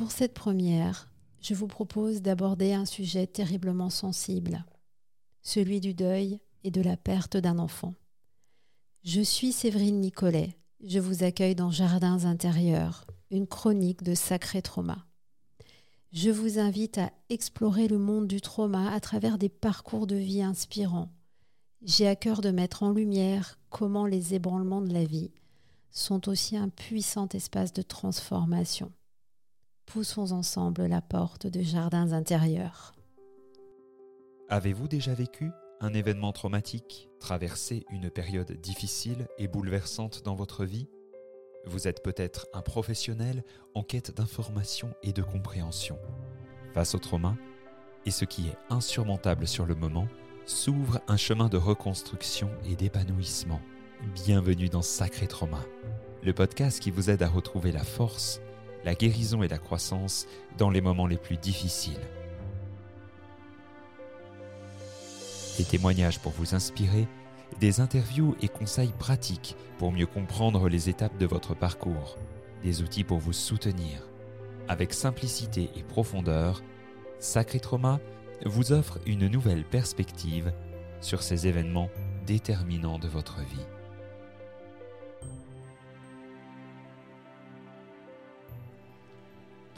Pour cette première, je vous propose d'aborder un sujet terriblement sensible, celui du deuil et de la perte d'un enfant. Je suis Séverine Nicolet, je vous accueille dans Jardins intérieurs, une chronique de sacré trauma. Je vous invite à explorer le monde du trauma à travers des parcours de vie inspirants. J'ai à cœur de mettre en lumière comment les ébranlements de la vie sont aussi un puissant espace de transformation. Poussons ensemble la porte de Jardins intérieurs. Avez-vous déjà vécu un événement traumatique, traversé une période difficile et bouleversante dans votre vie? Vous êtes peut-être un professionnel en quête d'information et de compréhension. Face au trauma, et ce qui est insurmontable sur le moment, s'ouvre un chemin de reconstruction et d'épanouissement. Bienvenue dans Sacré Trauma, le podcast qui vous aide à retrouver la force, la guérison et la croissance dans les moments les plus difficiles. Des témoignages pour vous inspirer, des interviews et conseils pratiques pour mieux comprendre les étapes de votre parcours, des outils pour vous soutenir. Avec simplicité et profondeur, Sacré Trauma vous offre une nouvelle perspective sur ces événements déterminants de votre vie.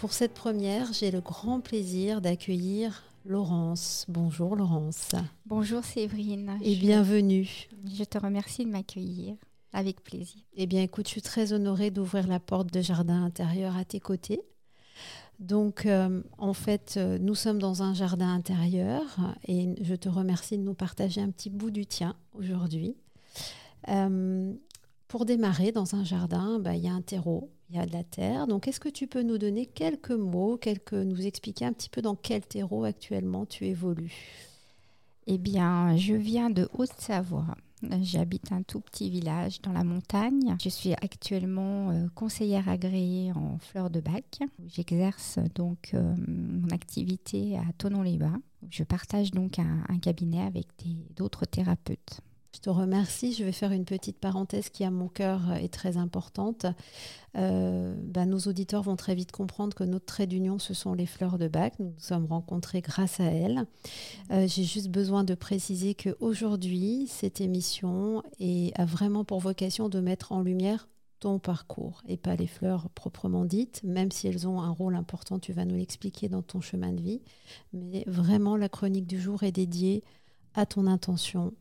Pour cette première, j'ai le grand plaisir d'accueillir Laurence. Bonjour Laurence. Bonjour Séverine. Et bienvenue. Je te remercie de m'accueillir. Avec plaisir. Eh bien, écoute, je suis très honorée d'ouvrir la porte de jardin intérieur à tes côtés. Donc, euh, en fait, euh, nous sommes dans un jardin intérieur et je te remercie de nous partager un petit bout du tien aujourd'hui. Euh, pour démarrer dans un jardin, bah, il y a un terreau, de la terre. Donc, est-ce que tu peux nous donner quelques mots, quelques, nous expliquer un petit peu dans quel terreau actuellement tu évolues? Eh bien, je viens de Haute-Savoie. J'habite un tout petit village dans la montagne. Je suis actuellement euh, conseillère agréée en fleurs de bac. J'exerce donc euh, mon activité à Tonon-les-Bains. Je partage donc un, cabinet avec d'autres thérapeutes. Je te remercie. Je vais faire une petite parenthèse qui, à mon cœur, est très importante. Euh, bah, nos auditeurs vont très vite comprendre que notre trait d'union, ce sont les fleurs de bac. Nous nous sommes rencontrés grâce à elles. Euh, j'ai juste besoin de préciser qu'aujourd'hui, cette émission a vraiment pour vocation de mettre en lumière ton parcours et pas les fleurs proprement dites, même si elles ont un rôle important, tu vas nous l'expliquer dans ton chemin de vie. Mais vraiment, la chronique du jour est dédiée à ton intention,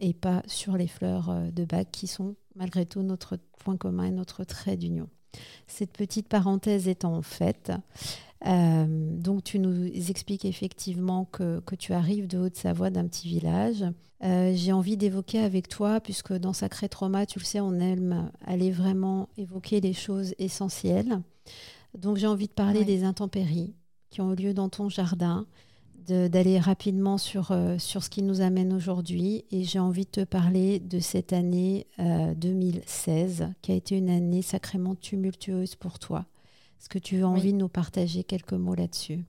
et pas sur les fleurs euh, de bac qui sont malgré tout notre point commun et notre trait d'union. Cette petite parenthèse étant faite, euh, donc tu nous expliques effectivement que, que tu arrives de Haute-Savoie, d'un petit village. Euh, j'ai envie d'évoquer avec toi, puisque dans Sacré Trauma, tu le sais, on aime aller vraiment évoquer les choses essentielles. Donc j'ai envie de parler des intempéries qui ont eu lieu dans ton jardin, d'aller rapidement sur, euh, sur ce qui nous amène aujourd'hui et j'ai envie de te parler de cette année 2016 euh, qui a été une année sacrément tumultueuse pour toi. Est-ce que tu as envie de nous partager quelques mots là-dessus?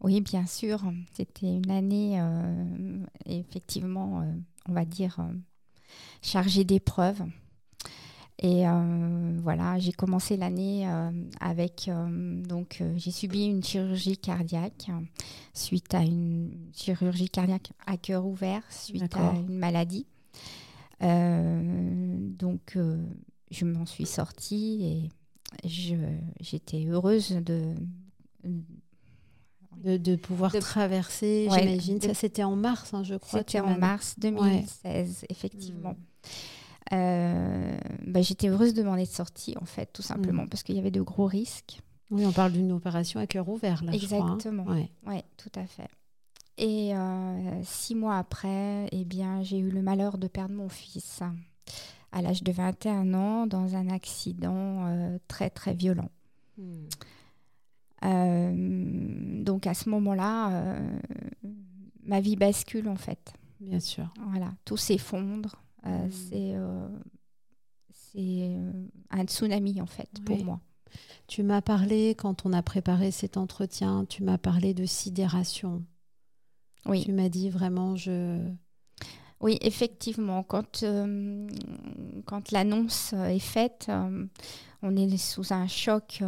Oui, bien sûr. C'était une année euh, effectivement, on va dire, chargée d'épreuves. Et euh, voilà, j'ai commencé l'année euh, avec euh, donc j'ai subi une chirurgie cardiaque suite à une chirurgie cardiaque à cœur ouvert suite à une maladie. donc je m'en suis sortie et j'étais heureuse de de, pouvoir traverser, j'imagine. Ça, c'était en mars, hein, je crois. C'était en mars 2016, effectivement. Hmm. Euh, bah, j'étais heureuse de m'en être sortie, en fait, tout simplement, mm. parce qu'il y avait de gros risques. Oui, on parle d'une opération à cœur ouvert, là, Exactement. Je crois, ouais. tout à fait. Et euh, six mois après, eh bien, j'ai eu le malheur de perdre mon fils à l'âge de 21 ans dans un accident euh, très, très violent. Mm. donc à ce moment-là, ma vie bascule en fait. Bien sûr. Voilà, tout s'effondre. Euh, mm. C'est euh, c'est euh, un tsunami en fait pour moi. Tu m'as parlé, quand on a préparé cet entretien, tu m'as parlé de sidération. Oui. Tu m'as dit vraiment, je... Oui, effectivement, quand, quand l'annonce est faite, on est sous un choc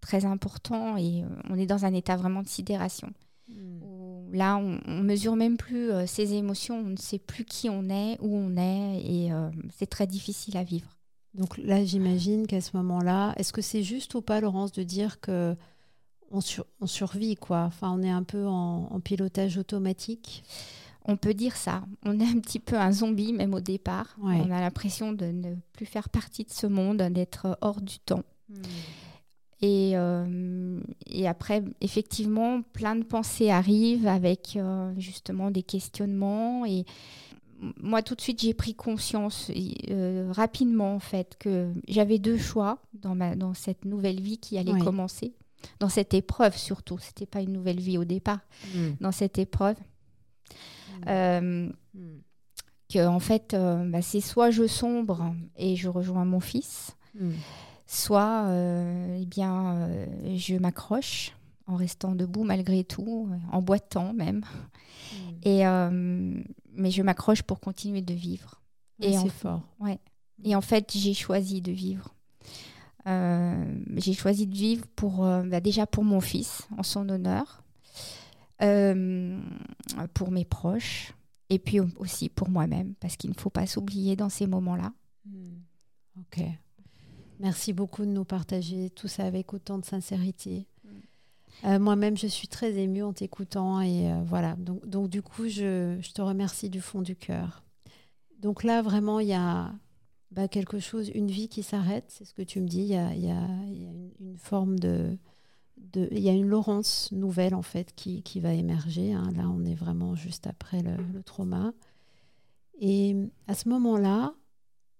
très important et on est dans un état vraiment de sidération. Hmm. Là, on, ne mesure même plus ses émotions, on ne sait plus qui on est, où on est, et c'est très difficile à vivre. Donc là, j'imagine qu'à ce moment-là, est-ce que c'est juste ou pas, Laurence, de dire que on, survit, quoi? Enfin, on est un peu en, pilotage automatique? On peut dire ça. On est un petit peu un zombie, même au départ. On a l'impression de ne plus faire partie de ce monde, d'être hors du temps. Hmm. Et, euh, et, après, effectivement, plein de pensées arrivent avec euh, justement des questionnements. Et moi, tout de suite, j'ai pris conscience euh, rapidement, en fait, que j'avais deux choix dans, ma, dans cette nouvelle vie qui allait commencer. Dans cette épreuve, surtout. Ce n'était pas une nouvelle vie au départ. Hmm. Dans cette épreuve. Euh, hmm. Que, en fait, bah, c'est soit je sombre et je rejoins mon fils, soit eh bien, je m'accroche en restant debout malgré tout, en boitant même. Et, mais je m'accroche pour continuer de vivre. et c'est fort. Ouais. Et en fait, j'ai choisi de vivre. Euh, j'ai choisi de vivre pour, euh, bah, déjà pour mon fils, en son honneur, euh, pour mes proches, et puis aussi pour moi-même, parce qu'il ne faut pas s'oublier dans ces moments-là. Hmm. Ok. Merci beaucoup de nous partager tout ça avec autant de sincérité. Euh, moi-même, je suis très émue en t'écoutant et euh, voilà. Donc, donc, du coup, je, je, te remercie du fond du cœur. Donc là, vraiment, il y a bah, quelque chose, une vie qui s'arrête, c'est ce que tu me dis. Il y a, y a, y a une, forme de, il y a une Laurence nouvelle en fait qui, qui va émerger. Hein. Là, on est vraiment juste après le, le trauma. Et à ce moment-là,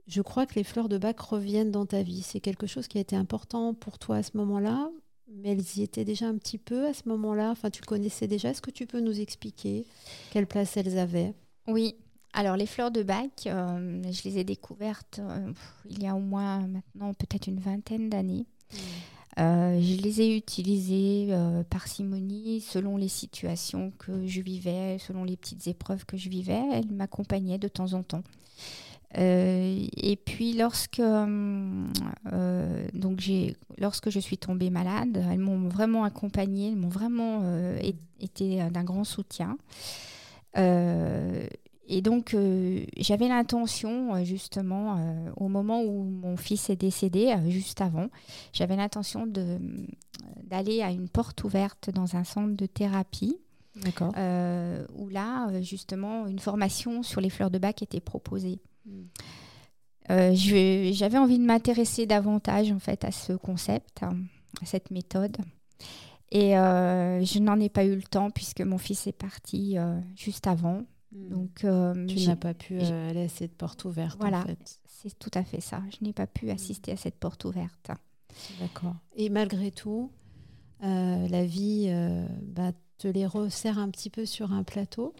je crois que les fleurs de bac reviennent dans ta vie. C'est quelque chose qui a été important pour toi à ce moment-là mais elles y étaient déjà un petit peu à ce moment-là. Enfin, tu connaissais déjà. Est-ce que tu peux nous expliquer quelle place elles avaient? Oui. Alors, les fleurs de bac, euh, je les ai découvertes euh, il y a au moins maintenant peut-être une vingtaine d'années. Mmh. Euh, je les ai utilisées par Simonie selon les situations que je vivais, selon les petites épreuves que je vivais. Elles m'accompagnaient de temps en temps. Euh, et puis lorsque, euh, donc j'ai, lorsque je suis tombée malade, elles m'ont vraiment accompagnée, elles m'ont vraiment euh, été d'un grand soutien. et donc j'avais l'intention, justement, au moment où mon fils est décédé, juste avant, j'avais l'intention de, d'aller à une porte ouverte dans un centre de thérapie. D'accord. où là, justement, une formation sur les fleurs de bac était proposée. Euh, j'avais envie de m'intéresser davantage en fait à ce concept, à cette méthode. Et euh, je n'en ai pas eu le temps puisque mon fils est parti euh, juste avant. Hmm. Donc, tu n'as pas pu aller à cette porte ouverte. Voilà, en fait. c'est tout à fait ça. Je n'ai pas pu hmm. assister à cette porte ouverte. D'accord. Et malgré tout, la vie bah, te les resserre un petit peu sur un plateau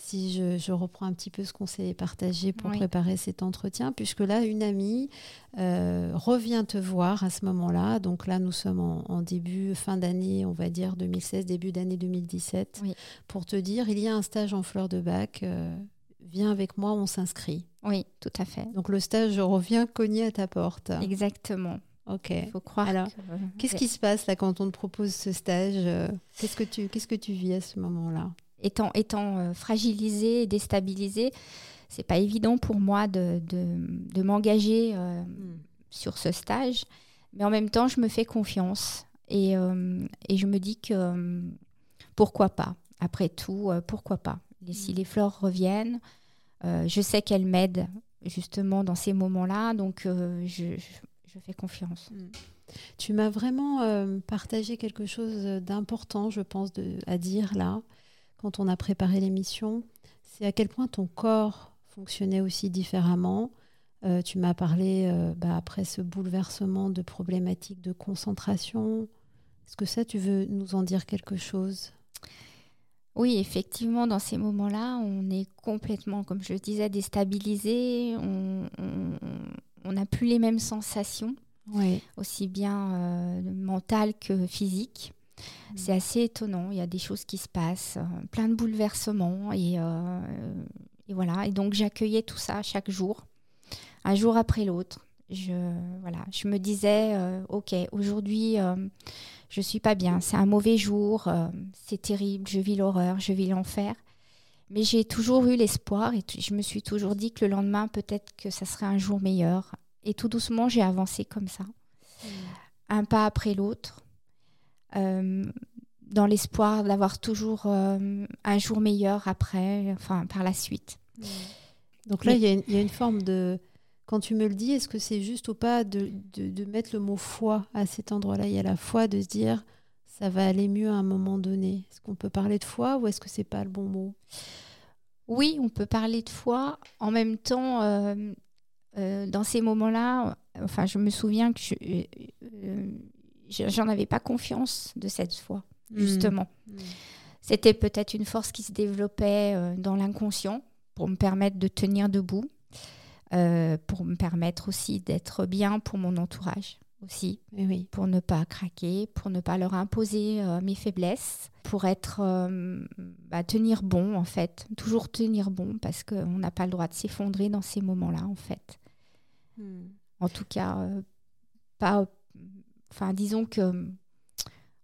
si je, reprends un petit peu ce qu'on s'est partagé pour préparer cet entretien, puisque là, une amie euh, revient te voir à ce moment-là. Donc là, nous sommes en, début, fin d'année, on va dire 2016, début d'année 2017, pour te dire, il y a un stage en fleurs de bac. Euh, viens avec moi, on s'inscrit. Oui, tout à fait. Donc le stage revient cogner à ta porte. Exactement. Ok. Il faut croire. Alors, qu'est-ce qui se passe là quand on te propose ce stage Qu'est-ce que tu, qu'est-ce que tu vis à ce moment-là? Étant, étant euh, fragilisée et déstabilisée, c'est pas évident pour moi de, de, m'engager euh, hmm. sur ce stage. Mais en même temps, je me fais confiance et, euh, et je me dis que pourquoi pas Après tout, pourquoi pas et Si hmm. les fleurs reviennent, je sais qu'elles m'aident justement dans ces moments-là, donc je, je, fais confiance. Hmm. Tu m'as vraiment partagé quelque chose d'important, je pense, de, à dire là quand on a préparé l'émission, c'est à quel point ton corps fonctionnait aussi différemment. Euh, tu m'as parlé, euh, bah, après ce bouleversement de problématiques de concentration. Est-ce que ça, tu veux nous en dire quelque chose? Oui, effectivement, dans ces moments-là, on est complètement, comme je le disais, déstabilisé. On n'a plus les mêmes sensations, aussi bien euh, mentales que physiques. C'est assez étonnant. Il y a des choses qui se passent, euh, plein de bouleversements. Euh, et, voilà. Et donc, j'accueillais tout ça chaque jour, un jour après l'autre. je, voilà, je me disais, ok, aujourd'hui, je suis pas bien, c'est un mauvais jour, c'est terrible, je vis l'horreur, je vis l'enfer. Mais j'ai toujours eu l'espoir et je me suis toujours dit que le lendemain, peut-être que ça serait un jour meilleur. Et tout doucement, j'ai avancé comme ça, mmh. un pas après l'autre, euh, dans l'espoir d'avoir toujours euh, un jour meilleur après, enfin par la suite. Mmh. Donc là, il y, a une forme de... Quand tu me le dis, est-ce que c'est juste ou pas de, de, mettre le mot foi à cet endroit-là? Il y a la foi de se dire ça va aller mieux à un moment donné. Est-ce qu'on peut parler de foi ou est-ce que c'est pas le bon mot? Oui, on peut parler de foi. En même temps, euh, euh, dans ces moments-là, enfin, je me souviens que euh, j'en avais pas confiance de cette foi, hmm. justement. Hmm. C'était peut-être une force qui se développait dans l'inconscient pour me permettre de tenir debout, pour me permettre aussi d'être bien pour mon entourage aussi, oui. pour ne pas craquer, pour ne pas leur imposer euh, mes faiblesses, pour être euh, bah, tenir bon en fait, toujours tenir bon parce qu'on n'a pas le droit de s'effondrer dans ces moments-là en fait. Hmm. En tout cas, euh, pas, enfin disons que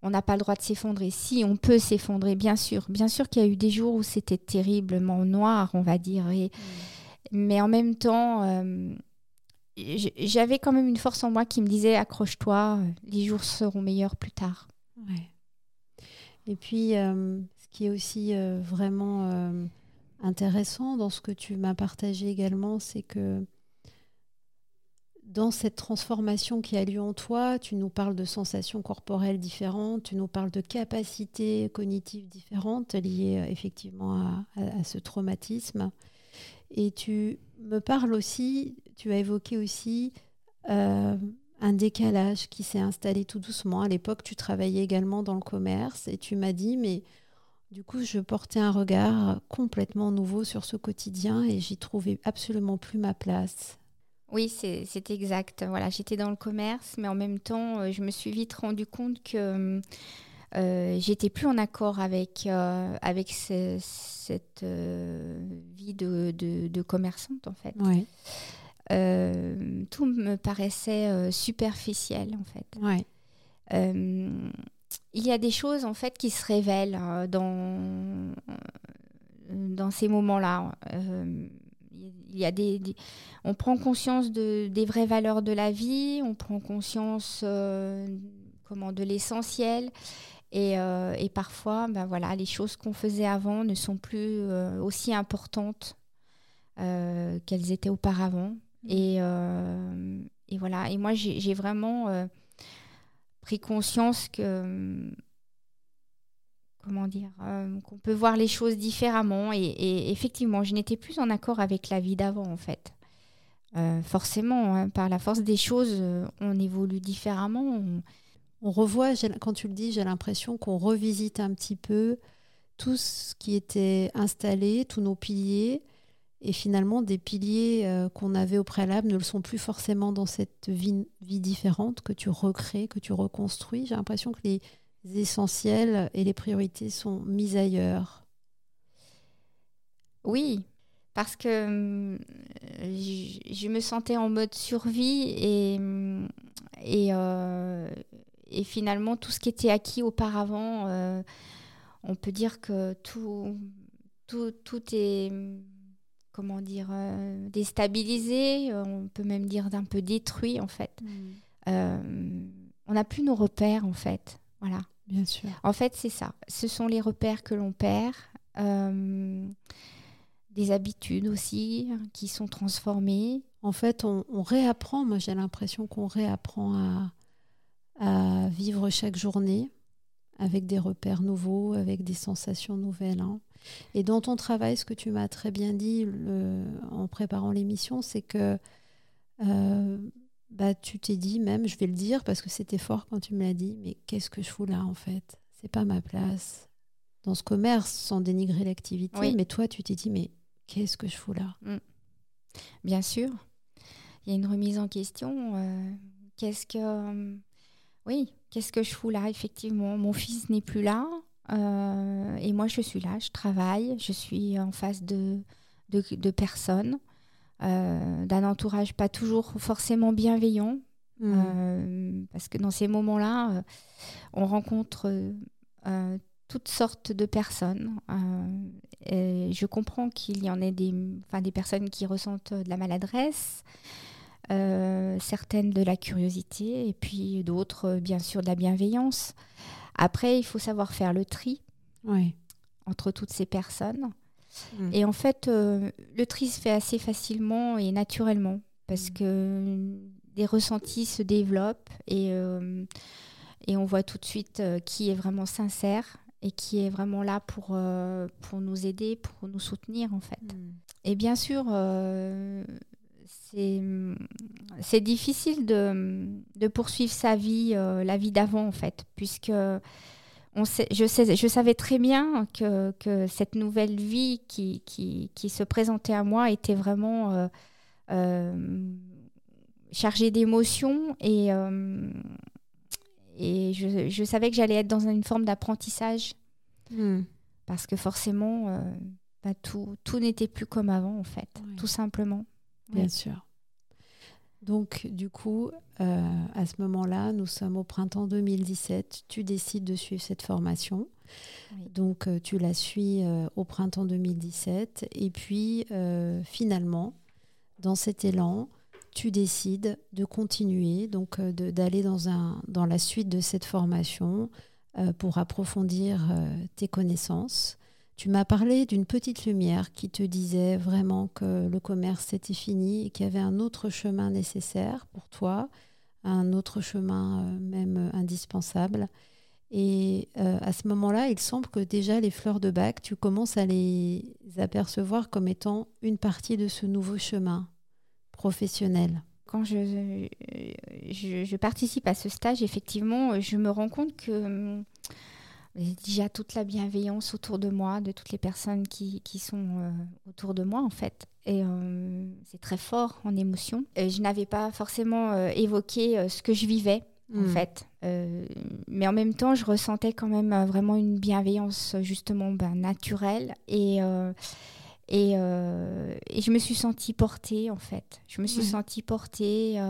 on n'a pas le droit de s'effondrer. Si on peut s'effondrer, bien sûr, bien sûr qu'il y a eu des jours où c'était terriblement noir, on va dire, et, hmm. mais en même temps j'avais quand même une force en moi qui me disait accroche-toi, les jours seront meilleurs plus tard. Ouais. Et puis, euh, ce qui est aussi euh, vraiment intéressant dans ce que tu m'as partagé également, c'est que dans cette transformation qui a lieu en toi, tu nous parles de sensations corporelles différentes, tu nous parles de capacités cognitives différentes liées effectivement à ce traumatisme. Et tu me parles aussi, tu as évoqué aussi euh, un décalage qui s'est installé tout doucement. À l'époque, tu travaillais également dans le commerce et tu m'as dit, mais du coup, je portais un regard complètement nouveau sur ce quotidien et j'y trouvais absolument plus ma place. Oui, c'est exact. Voilà, j'étais dans le commerce, mais en même temps, euh, je me suis vite rendu compte que euh, j'étais plus en accord avec, euh, avec cette euh, vie de, de, commerçante, en fait. tout me paraissait superficiel, en fait. il y a des choses, en fait, qui se révèlent dans, dans ces moments-là. Il y a des, on prend conscience de, des vraies valeurs de la vie, on prend conscience comment, de l'essentiel. Euh, et, parfois, ben voilà, les choses qu'on faisait avant ne sont plus euh, aussi importantes euh, qu'elles étaient auparavant. Mmh. Et, et, voilà. Et moi, j'ai vraiment pris conscience que comment dire, qu'on peut voir les choses différemment. Et, effectivement, je n'étais plus en accord avec la vie d'avant, en fait. forcément, hein, par la force des choses, on évolue différemment on revoit, quand tu le dis, j'ai l'impression qu'on revisite un petit peu tout ce qui était installé, tous nos piliers. Et finalement, des piliers euh, qu'on avait au préalable ne le sont plus forcément dans cette vie, vie différente que tu recrées, que tu reconstruis. J'ai l'impression que les essentiels et les priorités sont mis ailleurs. Oui, parce que euh, je, me sentais en mode survie et, et, euh, et finalement, tout ce qui était acquis auparavant, euh, on peut dire que tout, tout, tout est, comment dire, euh, déstabilisé, on peut même dire d'un peu détruit en fait. Mm. On n'a plus nos repères en fait. Voilà. Bien sûr. En fait, c'est ça. Ce sont les repères que l'on perd. des habitudes aussi qui sont transformées. En fait, on réapprend, moi j'ai l'impression qu'on réapprend à, à vivre chaque journée avec des repères nouveaux, avec des sensations nouvelles. Hein. Et dans ton travail, ce que tu m'as très bien dit en préparant l'émission, c'est que euh, bah, tu t'es dit, même, je vais le dire parce que c'était fort quand tu me l'as dit, mais qu'est-ce que je fous là en fait? C'est pas ma place dans ce commerce, sans dénigrer l'activité, mais toi, tu t'es dit, mais qu'est-ce que je fous là? Mm. Bien sûr, il y a une remise en question. Euh, qu'est-ce que oui, qu'est-ce que je fous là Effectivement, mon fils n'est plus là. Euh, et moi, je suis là, je travaille, je suis en face de, de, personnes. D'un entourage pas toujours forcément bienveillant. Mmh. parce que dans ces moments-là, on rencontre toutes sortes de personnes. Et je comprends qu'il y en ait des, des personnes qui ressentent de la maladresse, certaines de la curiosité, et puis d'autres, bien sûr, de la bienveillance. Après, il faut savoir faire le tri entre toutes ces personnes. Mm. Et en fait, euh, le tri se fait assez facilement et naturellement parce mm. que des ressentis se développent et, euh, et on voit tout de suite euh, qui est vraiment sincère et qui est vraiment là pour, pour nous aider, pour nous soutenir en fait. Mm. Et bien sûr, c'est difficile de, de, poursuivre sa vie, la vie d'avant en fait, puisque je, savais très bien que, cette nouvelle vie qui, se présentait à moi était vraiment euh, euh, chargée d'émotions et, euh, je, savais que j'allais être dans une forme d'apprentissage hmm. parce que forcément, bah, tout, n'était plus comme avant en fait, tout simplement. Bien sûr. Donc, du coup, euh, à ce moment-là, nous sommes au printemps 2017. Tu décides de suivre cette formation. Donc, euh, tu la suis euh, au printemps 2017. Et puis, finalement, dans cet élan, tu décides de continuer, donc d'aller dans, un, dans la suite de cette formation pour approfondir tes connaissances. Tu m'as parlé d'une petite lumière qui te disait vraiment que le commerce c'était fini et qu'il y avait un autre chemin nécessaire pour toi, un autre chemin euh, même indispensable. Et euh, à ce moment-là, il semble que déjà les fleurs de bac, tu commences à les apercevoir comme étant une partie de ce nouveau chemin professionnel. Quand je, je participe à ce stage, effectivement, je me rends compte que hum, déjà toute la bienveillance autour de moi, de toutes les personnes qui, qui sont euh, autour de moi en fait. Et euh, c'est très fort en émotion. Et je n'avais pas forcément euh, évoqué ce que je vivais en hmm. fait. mais en même temps, je ressentais quand même vraiment une bienveillance justement ben, naturelle. Et, et, et, je me suis sentie portée en fait. Je me suis sentie portée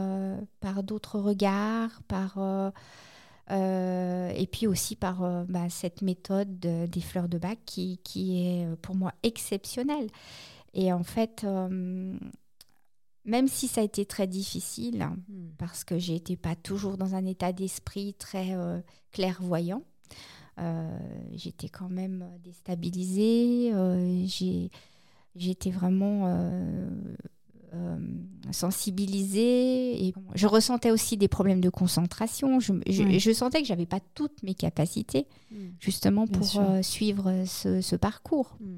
par d'autres regards, par euh, et puis aussi par euh, bah, cette méthode des fleurs de bac qui, qui, est euh, pour moi exceptionnelle. Et en fait, même si ça a été très difficile, hein, hmm. parce que j'étais pas toujours dans un état d'esprit très clairvoyant, j'étais quand même déstabilisée, j'étais vraiment euh, sensibilisée et je ressentais aussi des problèmes de concentration. Je, je, sentais que j'avais pas toutes mes capacités mm. justement pour euh, suivre ce, parcours. Mm.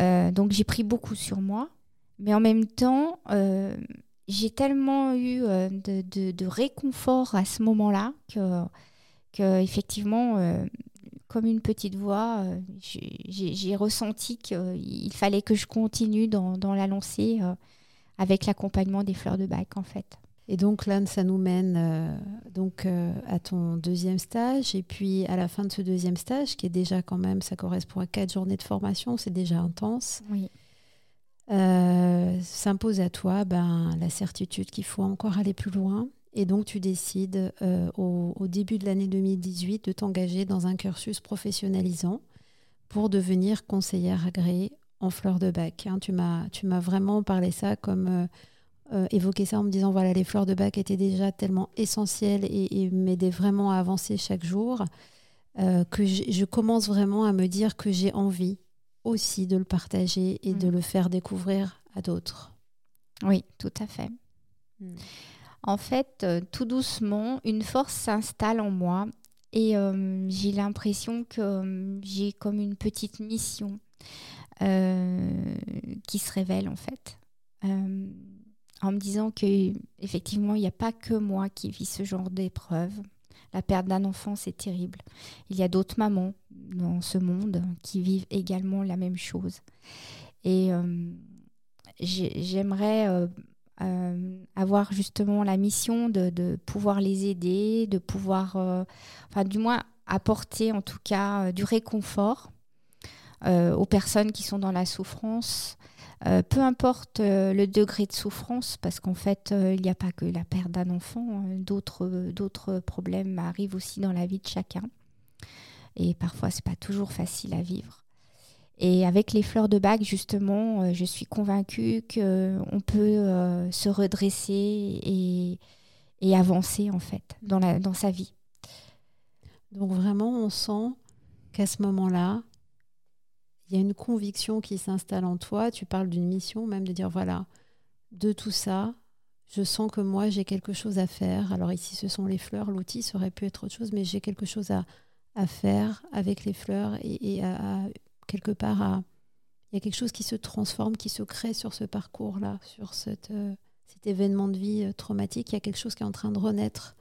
Euh, donc j'ai pris beaucoup sur moi, mais en même temps, j'ai tellement eu de, de, réconfort à ce moment-là que, que effectivement comme une petite voix, j'ai ressenti qu'il fallait que je continue dans, dans la lancée avec l'accompagnement des fleurs de bac en fait. Et donc là, ça nous mène euh, donc euh, à ton deuxième stage. Et puis à la fin de ce deuxième stage, qui est déjà quand même, ça correspond à quatre journées de formation, c'est déjà intense. Oui. Euh, s'impose à toi ben, la certitude qu'il faut encore aller plus loin. Et donc tu décides au, au, début de l'année 2018 de t'engager dans un cursus professionnalisant pour devenir conseillère agréée en fleurs de bac. Hein. Tu m'as vraiment parlé ça comme euh, euh, évoqué ça en me disant voilà les fleurs de bac étaient déjà tellement essentielles et, m'aidaient vraiment à avancer chaque jour euh, que je, commence vraiment à me dire que j'ai envie aussi de le partager et de mm. le faire découvrir à d'autres. Oui, tout à fait. Mm. En fait, tout doucement, une force s'installe en moi et j'ai l'impression que j'ai comme une petite mission. Euh, qui se révèle en fait. Euh, en me disant que effectivement il n'y a pas que moi qui vis ce genre d'épreuve. La perte d'un enfant, c'est terrible. Il y a d'autres mamans dans ce monde qui vivent également la même chose. Et euh, j'aimerais avoir justement la mission de, de, pouvoir les aider, de pouvoir, enfin du moins apporter en tout cas du réconfort aux personnes qui sont dans la souffrance, peu importe le degré de souffrance, parce qu'en fait, il n'y a pas que la perte d'un enfant, d'autres problèmes arrivent aussi dans la vie de chacun. Et parfois, c'est pas toujours facile à vivre. Et avec les fleurs de bac, justement, je suis convaincue qu'on peut se redresser et, et avancer en fait dans, la, dans sa vie. Donc vraiment, on sent qu'à ce moment-là, il y a une conviction qui s'installe en toi. Tu parles d'une mission, même de dire, voilà, de tout ça, je sens que moi, j'ai quelque chose à faire. Alors ici, ce sont les fleurs, l'outil, ça aurait pu être autre chose, mais j'ai quelque chose à, à, faire avec les fleurs et, à, quelque part, à, il y a quelque chose qui se transforme, qui se crée sur ce parcours-là, sur cette... Euh, cet événement de vie euh, traumatique, il y a quelque chose qui est en train de renaître.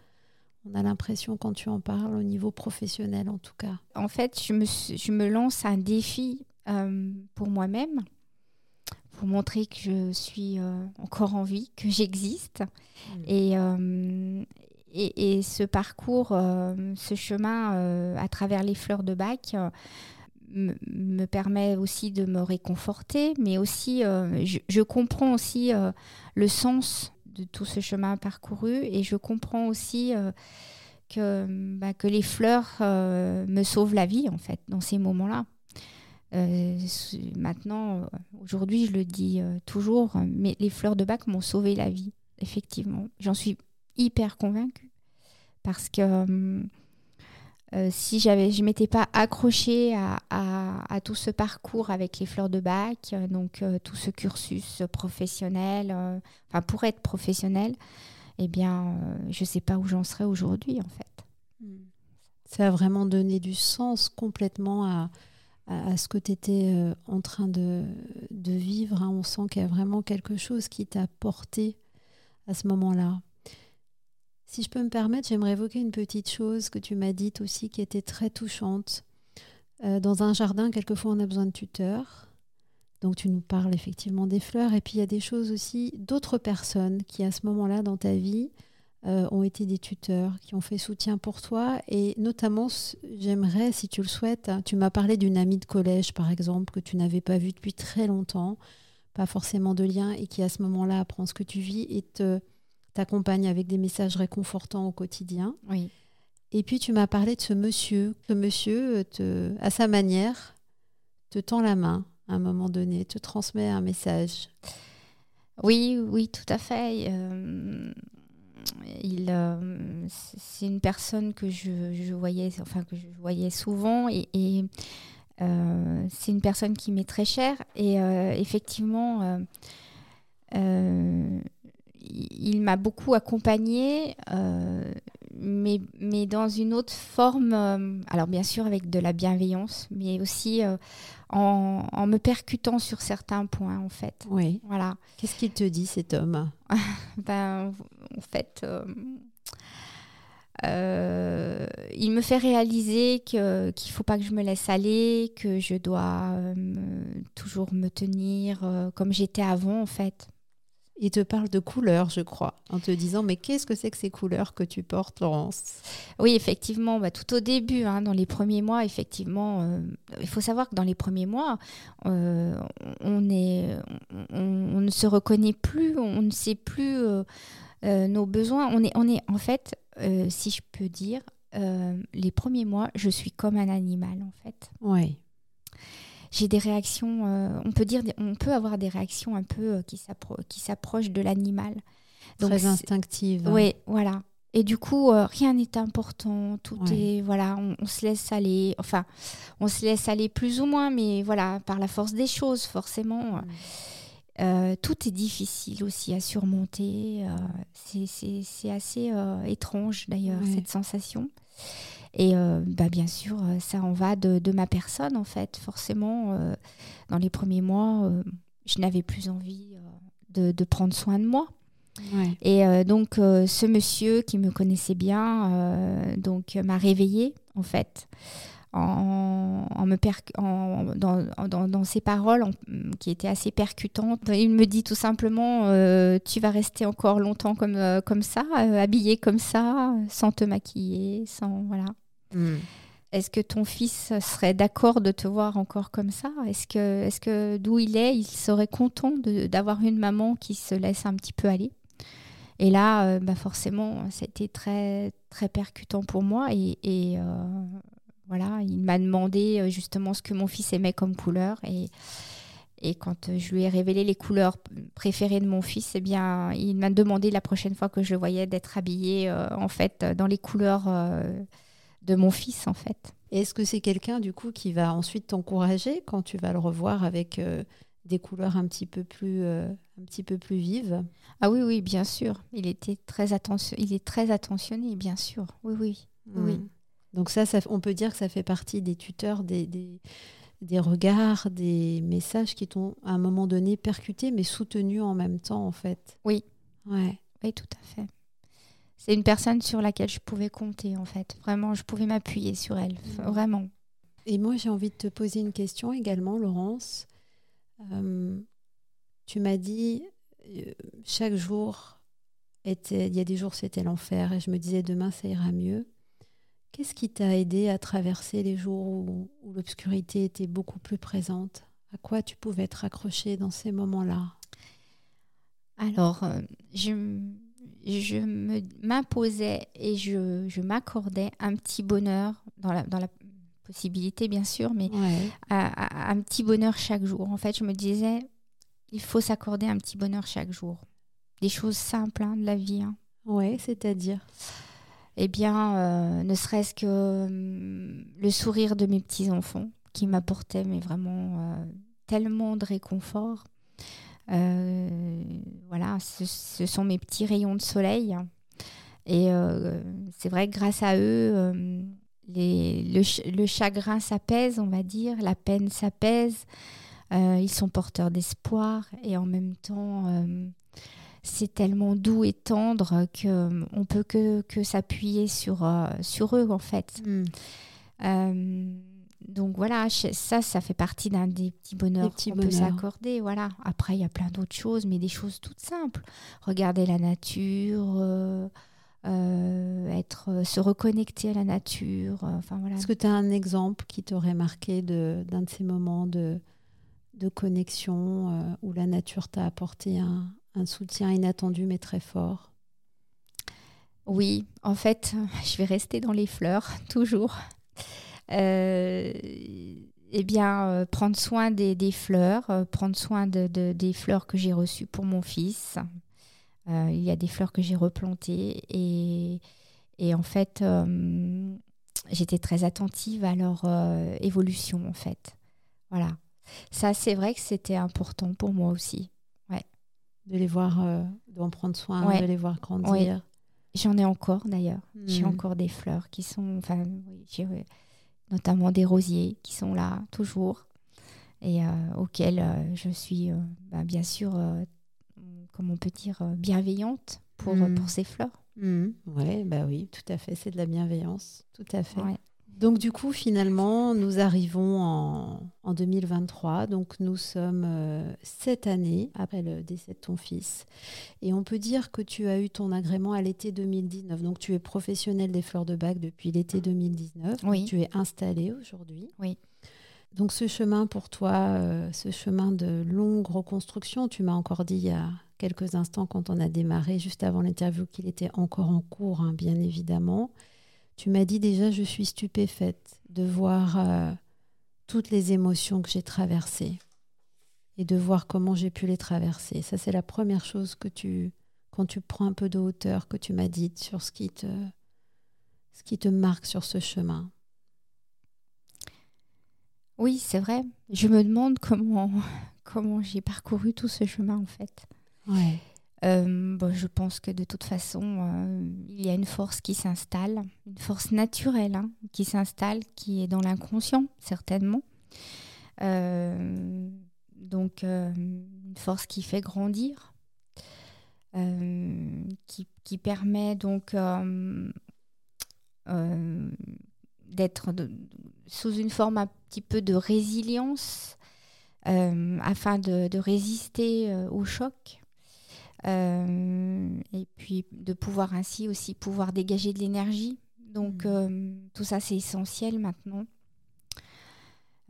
On a l'impression quand tu en parles au niveau professionnel en tout cas. En fait, je me, je me lance un défi euh, pour moi-même, pour montrer que je suis euh, encore en vie, que j'existe. Hmm. Et, et, et, ce parcours, ce chemin à travers les fleurs de bac, me permet aussi de me réconforter, mais aussi euh, je, comprends aussi euh, le sens de tout ce chemin parcouru et je comprends aussi euh, que, bah, que les fleurs me sauvent la vie en fait dans ces moments-là. Maintenant, aujourd'hui, je le dis toujours, mais les fleurs de bac m'ont sauvé la vie, effectivement. J'en suis hyper convaincue parce que euh, si j'avais, je m'étais pas accrochée à, tout ce parcours avec les fleurs de bac, euh, donc euh, tout ce cursus professionnel, enfin pour être professionnel, eh bien, je sais pas où j'en serais aujourd'hui en fait. Ça a vraiment donné du sens complètement à, à, ce que tu étais en train de, de vivre. Hein. On sent qu'il y a vraiment quelque chose qui t'a porté à ce moment-là. Si je peux me permettre, j'aimerais évoquer une petite chose que tu m'as dite aussi qui était très touchante. Euh, dans un jardin, quelquefois, on a besoin de tuteurs. Donc tu nous parles effectivement des fleurs. Et puis il y a des choses aussi d'autres personnes qui, à ce moment-là, dans ta vie, euh, ont été des tuteurs, qui ont fait soutien pour toi. Et notamment, j'aimerais, si tu le souhaites, hein, tu m'as parlé d'une amie de collège, par exemple, que tu n'avais pas vue depuis très longtemps, pas forcément de lien, et qui, à ce moment-là, apprend ce que tu vis et te t'accompagne avec des messages réconfortants au quotidien. Oui. Et puis tu m'as parlé de ce monsieur. Ce monsieur, euh, te, à sa manière, te tend la main à un moment donné, te transmet un message. Oui, oui, tout à fait. Euh, euh, c'est une personne que je, voyais, enfin que je voyais souvent, et, c'est une personne qui m'est très chère. Et effectivement, il m'a beaucoup accompagnée, euh, mais, dans une autre forme, euh, alors bien sûr avec de la bienveillance, mais aussi euh, en, me percutant sur certains points en fait. Oui. Voilà. Qu'est-ce qu'il te dit cet homme? Ben en fait. il me fait réaliser que qu'il faut pas que je me laisse aller, que je dois toujours me tenir comme j'étais avant en fait. Il te parle de couleurs, je crois, en te disant mais qu'est-ce que c'est que ces couleurs que tu portes, Laurence? Oui, effectivement, bah, tout au début, hein, dans les premiers mois, effectivement, euh, il faut savoir que dans les premiers mois, euh, on, est, on, ne se reconnaît plus, on ne sait plus euh, nos besoins. On est, on est en fait, si je peux dire, les premiers mois, je suis comme un animal, en fait. Oui j'ai des réactions, euh, on peut dire, on peut avoir des réactions un peu euh, qui s'approchent de l'animal. Très instinctives. Oui, voilà. Et du coup, euh, rien n'est important, tout est, voilà, on, se laisse aller, enfin, on se laisse aller plus ou moins, mais voilà, par la force des choses, forcément. Tout est difficile aussi à surmonter. c'est assez étrange d'ailleurs, cette sensation. Et euh, bah, bien sûr, euh, ça en va de, de, ma personne, en fait. Forcément, euh, dans les premiers mois, je n'avais plus envie de, de, prendre soin de moi. Et donc, ce monsieur qui me connaissait bien donc m'a réveillée, en fait. En, en, me en, dans, dans, dans, ses paroles qui étaient assez percutantes. Il me dit tout simplement Tu vas rester encore longtemps comme, comme ça, habillée comme ça, sans te maquiller, sans. Voilà. Hmm. est-ce que ton fils serait d'accord de te voir encore comme ça? Est-ce que, est que d'où il est, il serait content d'avoir une maman qui se laisse un petit peu aller? Et là, euh, bah forcément, été très, très percutant pour moi. Et, et euh, voilà, il m'a demandé euh, justement ce que mon fils aimait comme couleur. Et, et quand je lui ai révélé les couleurs préférées de mon fils, eh bien, il m'a demandé la prochaine fois que je le voyais d'être habillé en fait dans les couleurs de mon fils en fait. Est-ce que c'est quelqu'un du coup qui va ensuite t'encourager quand tu vas le revoir avec euh, des couleurs un petit peu plus euh, un petit peu plus vives? Ah oui oui bien sûr. Il était très attention, il est très attentionné bien sûr. Oui oui oui. Donc ça, ça, on peut dire que ça fait partie des tuteurs, des, des, des regards, des messages qui t'ont à un moment donné percuté mais soutenu en même temps en fait. Oui. Ouais. Oui tout à fait c'est une personne sur laquelle je pouvais compter en fait. Vraiment, je pouvais m'appuyer sur elle, mmh. vraiment. Et moi, j'ai envie de te poser une question également, Laurence. Euh, tu m'as dit euh, chaque jour était, il y a des jours c'était l'enfer et je me disais demain ça ira mieux. Qu'est-ce qui t'a aidé à traverser les jours où, l'obscurité était beaucoup plus présente? À quoi tu pouvais être accroché dans ces moments-là? Alors, euh, je je m'imposais et je, je m'accordais un petit bonheur dans la, dans la possibilité bien sûr, mais un petit bonheur chaque jour. En fait, je me disais, il faut s'accorder un petit bonheur chaque jour. Des choses simples hein, de la vie. Hein. Ouais, c'est-à-dire? Eh bien, euh, ne serait-ce que hum, le sourire de mes petits-enfants qui m'apportaient mais vraiment euh, tellement de réconfort. Euh, voilà, ce, sont mes petits rayons de soleil. Et c'est vrai que grâce à eux, les, le, chagrin s'apaise, on va dire, la peine s'apaise. ils sont porteurs d'espoir et en même temps, c'est tellement doux et tendre qu'on on peut que, que s'appuyer sur, sur eux, en fait. Mm donc voilà, ça, ça fait partie d'un des petits bonheurs qu'on peut s'accorder. Voilà. Après, il y a plein d'autres choses, mais des choses toutes simples. Regarder la nature, euh, euh, être, euh, se reconnecter à la nature. enfin voilà. Est-ce que tu as un exemple qui t'aurait marqué d'un de, ces moments de, de connexion où la nature t'a apporté un, un soutien inattendu mais très fort Oui, en fait, je vais rester dans les fleurs, toujours. Euh, eh bien, euh, prendre soin des, fleurs, euh, prendre soin de, des fleurs que j'ai reçues pour mon fils. il y a des fleurs que j'ai replantées et, et en fait, j'étais très attentive à leur évolution en fait. Voilà. Ça, c'est vrai que c'était important pour moi aussi. Ouais. De les voir, d'en prendre soin, de les voir grandir. J'en ai encore d'ailleurs. J'ai hmm. encore des fleurs qui sont. Enfin, oui, notamment des rosiers qui sont là toujours et euh, auxquels euh, je suis euh, bah, bien sûr, comme on peut dire, bienveillante pour, pour ces fleurs. Mm. Oui, bah oui, tout à fait, c'est de la bienveillance, tout à fait. Donc du coup, finalement, nous arrivons en, en 2023. Donc nous sommes euh, sept années après le décès de ton fils. Et on peut dire que tu as eu ton agrément à l'été 2019. Donc tu es professionnel des fleurs de bac depuis l'été 2019. Oui. Tu es installé aujourd'hui. Oui. Donc ce chemin pour toi, euh, ce chemin de longue reconstruction, tu m'as encore dit il y a quelques instants quand on a démarré, juste avant l'interview, qu'il était encore en cours, hein, bien évidemment. Tu m'as dit déjà, je suis stupéfaite de voir euh, toutes les émotions que j'ai traversées et de voir comment j'ai pu les traverser. Ça, c'est la première chose que tu, quand tu prends un peu de hauteur, que tu m'as dit sur ce qui te, ce qui te marque sur ce chemin. Oui, c'est vrai. Je me demande comment, comment j'ai parcouru tout ce chemin en fait. Ouais. Euh, je pense que de toute façon, euh, il y a une force qui s'installe, une force naturelle hein, qui s'installe, qui est dans l'inconscient, certainement. Euh, donc, une force qui fait grandir, qui, permet donc d'être sous une forme un petit peu de résilience afin de résister au choc. Euh, et puis de pouvoir ainsi aussi pouvoir dégager de l'énergie Donc Mm. euh, tout ça, c'est essentiel maintenant.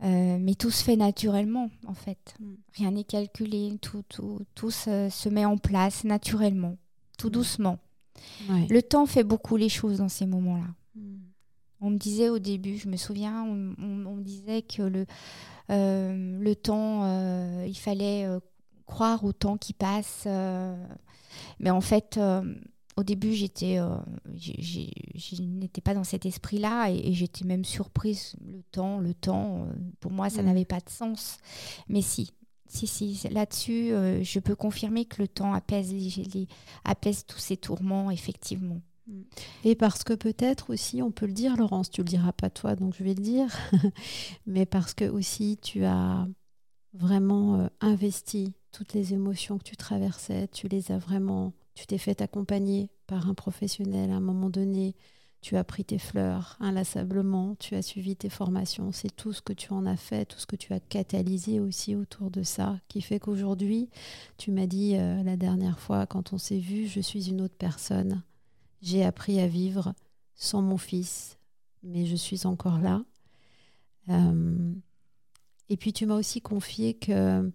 Euh, mais tout se fait naturellement, en fait. Mm. Rien n'est calculé, tout, tout, tout se, se met en place naturellement, tout Mm. doucement. Ouais. Le temps fait beaucoup les choses dans ces moments-là. Mm. On me disait au début, je me souviens, on, on- on me disait que le, euh, le temps, euh, il fallait croire au temps qui passe. euh, mais en fait, euh, au début, j'étais, euh, je n'étais pas dans cet esprit-là et, et j'étais même surprise. Le temps, le temps, pour moi, ça Mm. n'avait pas de sens. Mais si. Si, si, là-dessus, euh, je peux confirmer que le temps apaise, les, les- apaise tous ces tourments, effectivement. Et parce que peut-être aussi, on peut le dire, Laurence, tu le diras pas toi, donc je vais le dire, mais parce que aussi tu as vraiment euh, investi toutes les émotions que tu traversais, tu les as vraiment, tu t'es fait accompagner par un professionnel à un moment donné, tu as pris tes fleurs inlassablement, tu as suivi tes formations, c'est tout ce que tu en as fait, tout ce que tu as catalysé aussi autour de ça, qui fait qu'aujourd'hui, tu m'as dit euh, la dernière fois quand on s'est vu, je suis une autre personne. J'ai appris à vivre sans mon fils, mais je suis encore là. Euh, et puis tu m'as aussi confié que,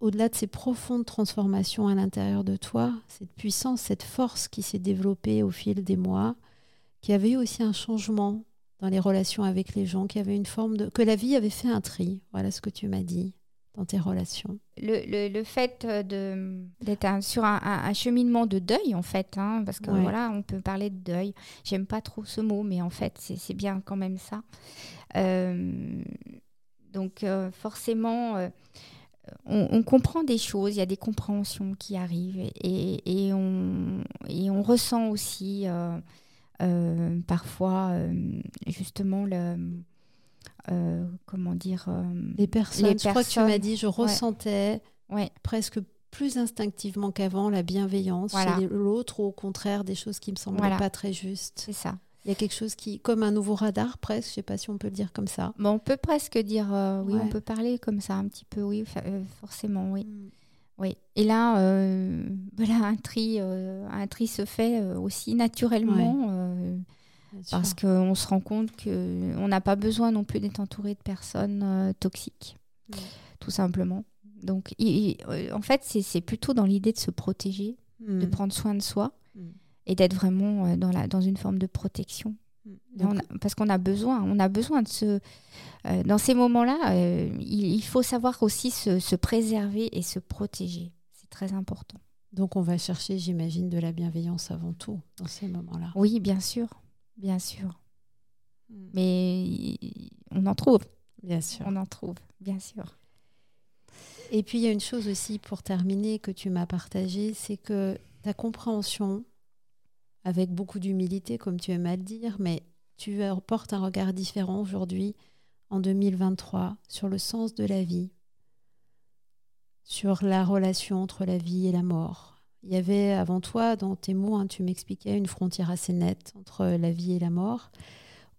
au-delà de ces profondes transformations à l'intérieur de toi, cette puissance, cette force qui s'est développée au fil des mois, qui avait eu aussi un changement dans les relations avec les gens, qui avait une forme de... que la vie avait fait un tri. Voilà ce que tu m'as dit dans tes relations. le, le, le fait euh, d'être un- sur un, un- un cheminement de deuil en fait hein, parce que Ouais. voilà on peut parler de deuil j'aime pas trop ce mot mais en fait c'est c'est bien quand même ça Euh, donc euh, forcément euh, on, on comprend des choses il y a des compréhensions qui arrivent et, et on et on ressent aussi euh, euh, parfois euh, justement le euh, comment dire Les personnes, Les je crois que tu m'as dit, je ressentais ouais presque plus instinctivement qu'avant la bienveillance Voilà. chez l'autre ou au contraire des choses qui me semblaient Voilà. pas très justes. c'est ça Il y a quelque chose qui, comme un nouveau radar presque, je sais pas si on peut le dire comme ça. Bon, on peut presque dire, euh, oui, Ouais. on peut parler comme ça un petit peu, oui, euh, forcément, oui. oui. Et là, euh, voilà, un tri, euh, un tri se fait aussi naturellement parce qu'on se rend compte qu'on n'a pas besoin non plus d'être entouré de personnes toxiques, Mm. tout simplement. Donc, il- il- en fait, c'est plutôt dans l'idée de se protéger, de Mm. prendre soin de soi. Et d'être vraiment euh, dans, la, dans une forme de protection. Mm. Et on a- parce qu'on a besoin, on a besoin de se. euh, dans ces moments-là, euh, il, il faut savoir aussi se, se préserver et se protéger. C'est très important. Donc on va chercher, j'imagine, de la bienveillance avant tout dans ces moments-là. Oui, bien sûr, bien sûr. Mm. Mais on en trouve, Bien sûr. on en trouve, bien sûr. Et puis il y a une chose aussi pour terminer que tu m'as partagée, c'est que ta compréhension, avec beaucoup d'humilité, comme tu aimes à le dire, mais tu portes un regard différent aujourd'hui, en 2023, sur le sens de la vie, sur la relation entre la vie et la mort. Il y avait avant toi, dans tes mots, hein, tu m'expliquais une frontière assez nette entre la vie et la mort.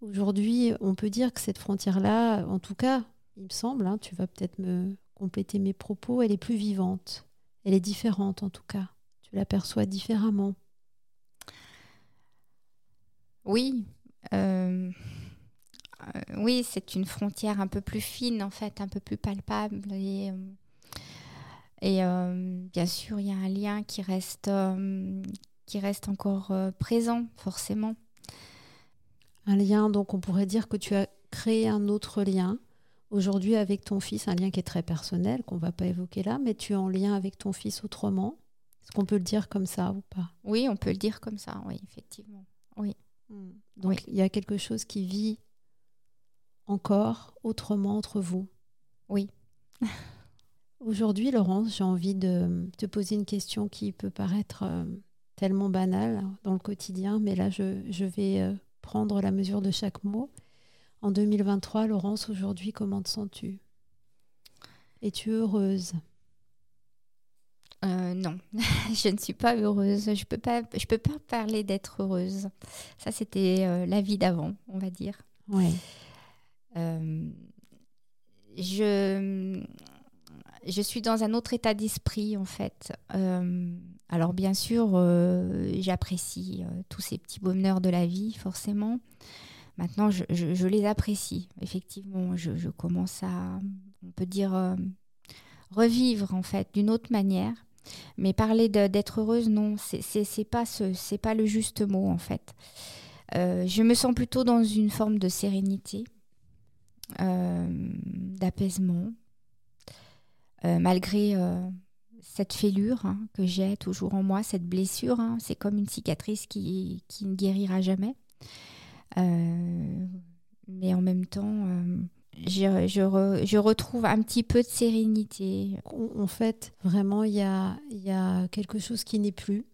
Aujourd'hui, on peut dire que cette frontière-là, en tout cas, il me semble, hein, tu vas peut-être me compléter mes propos, elle est plus vivante. Elle est différente en tout cas. Tu l'aperçois différemment. Oui, euh, oui, c'est une frontière un peu plus fine en fait, un peu plus palpable et, euh, et euh, bien sûr il y a un lien qui reste qui reste encore présent forcément. Un lien, donc on pourrait dire que tu as créé un autre lien aujourd'hui avec ton fils, un lien qui est très personnel, qu'on va pas évoquer là, mais tu es en lien avec ton fils autrement. Est-ce qu'on peut le dire comme ça ou pas? Oui, on peut le dire comme ça, oui, effectivement. Donc Oui. il y a quelque chose qui vit encore autrement entre vous. Oui. Aujourd'hui, Laurence, j'ai envie de te poser une question qui peut paraître euh, tellement banale dans le quotidien, mais là, je, je vais euh, prendre la mesure de chaque mot. En 2023, Laurence, aujourd'hui, comment te sens-tu? Es-tu heureuse? Non, je ne suis pas heureuse. Je peux pas, je peux pas parler d'être heureuse. Ça, c'était euh, la vie d'avant, on va dire. Oui. Euh, je, je suis dans un autre état d'esprit en fait. Euh, alors bien sûr, j'apprécie tous ces petits bonheurs de la vie, forcément. Maintenant, je, je, les apprécie. Effectivement, je, je, commence à, on peut dire, revivre en fait d'une autre manière. Mais parler d'être heureuse, non, c'est pas ce, c'est pas le juste mot en fait. je me sens plutôt dans une forme de sérénité, d'apaisement, euh, malgré euh, cette fêlure hein, que j'ai toujours en moi, cette blessure, hein, c'est comme une cicatrice qui, ne guérira jamais. Euh, mais en même temps, je, je, je, retrouve un petit peu de sérénité. En fait, vraiment, il y a, y a quelque chose qui n'est plus.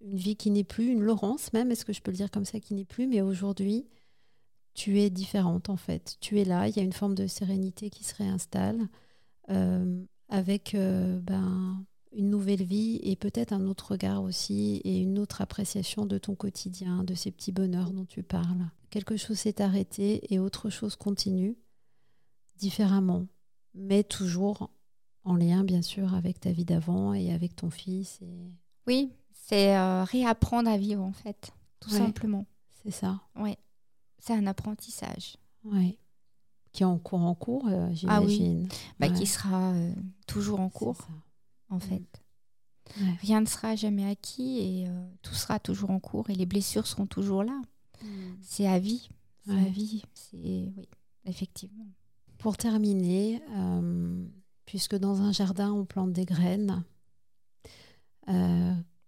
Une vie qui n'est plus, une Laurence même, est-ce que je peux le dire comme ça, qui n'est plus, mais aujourd'hui, tu es différente en fait. Tu es là, il y a une forme de sérénité qui se réinstalle. Euh, avec euh, ben, une nouvelle vie et peut-être un autre regard aussi et une autre appréciation de ton quotidien, de ces petits bonheurs dont tu parles. Quelque chose s'est arrêté et autre chose continue différemment, mais toujours en lien bien sûr avec ta vie d'avant et avec ton fils. Et... Oui, c'est euh, réapprendre à vivre en fait, tout simplement. C'est ça. Oui, c'est un apprentissage. Oui qui est en cours en cours, euh, j'imagine. Ah oui. bah, Qui sera euh, toujours en cours, en fait. Rien ne sera jamais acquis et euh, tout sera toujours en cours et les blessures seront toujours là. Mm. C'est à vie. C'est à vie. C'est oui, effectivement. Pour terminer, puisque dans un jardin on plante des graines,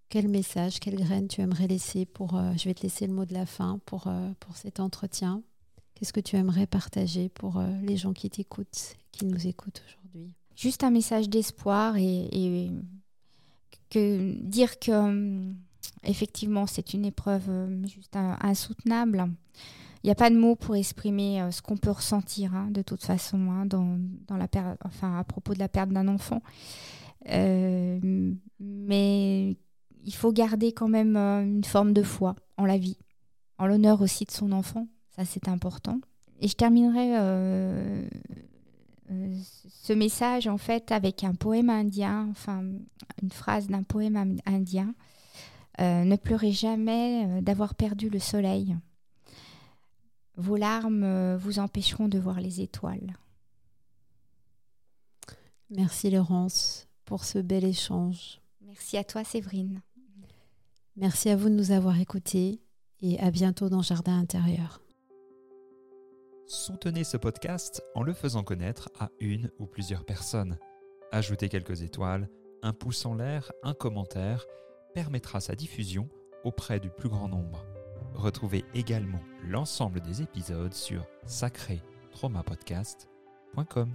quel message, quelle graine tu aimerais laisser pour Je vais te laisser le mot de la fin pour pour cet entretien. Qu'est-ce que tu aimerais partager pour euh, les gens qui t'écoutent, qui nous écoutent aujourd'hui? Juste un message d'espoir et, que dire que hum, effectivement c'est une épreuve hum, juste insoutenable. Il n'y a pas de mots pour exprimer euh, ce qu'on peut ressentir hein, de toute façon hein, dans, enfin, à propos de la perte d'un enfant. Euh, mais il faut garder quand même une forme de foi en la vie, en l'honneur aussi de son enfant, ça, c'est important. Et je terminerai euh, euh, ce message, en fait, avec un poème indien, enfin, une phrase d'un poème indien. Euh, ne pleurez jamais d'avoir perdu le soleil. Vos larmes vous empêcheront de voir les étoiles. Merci Laurence pour ce bel échange. Merci à toi Séverine. Merci à vous de nous avoir écoutés et à bientôt dans Jardin intérieur. Soutenez ce podcast en le faisant connaître à une ou plusieurs personnes. Ajoutez quelques étoiles, un pouce en l'air, un commentaire permettra sa diffusion auprès du plus grand nombre. Retrouvez également l'ensemble des épisodes sur sacré-traumapodcast.com.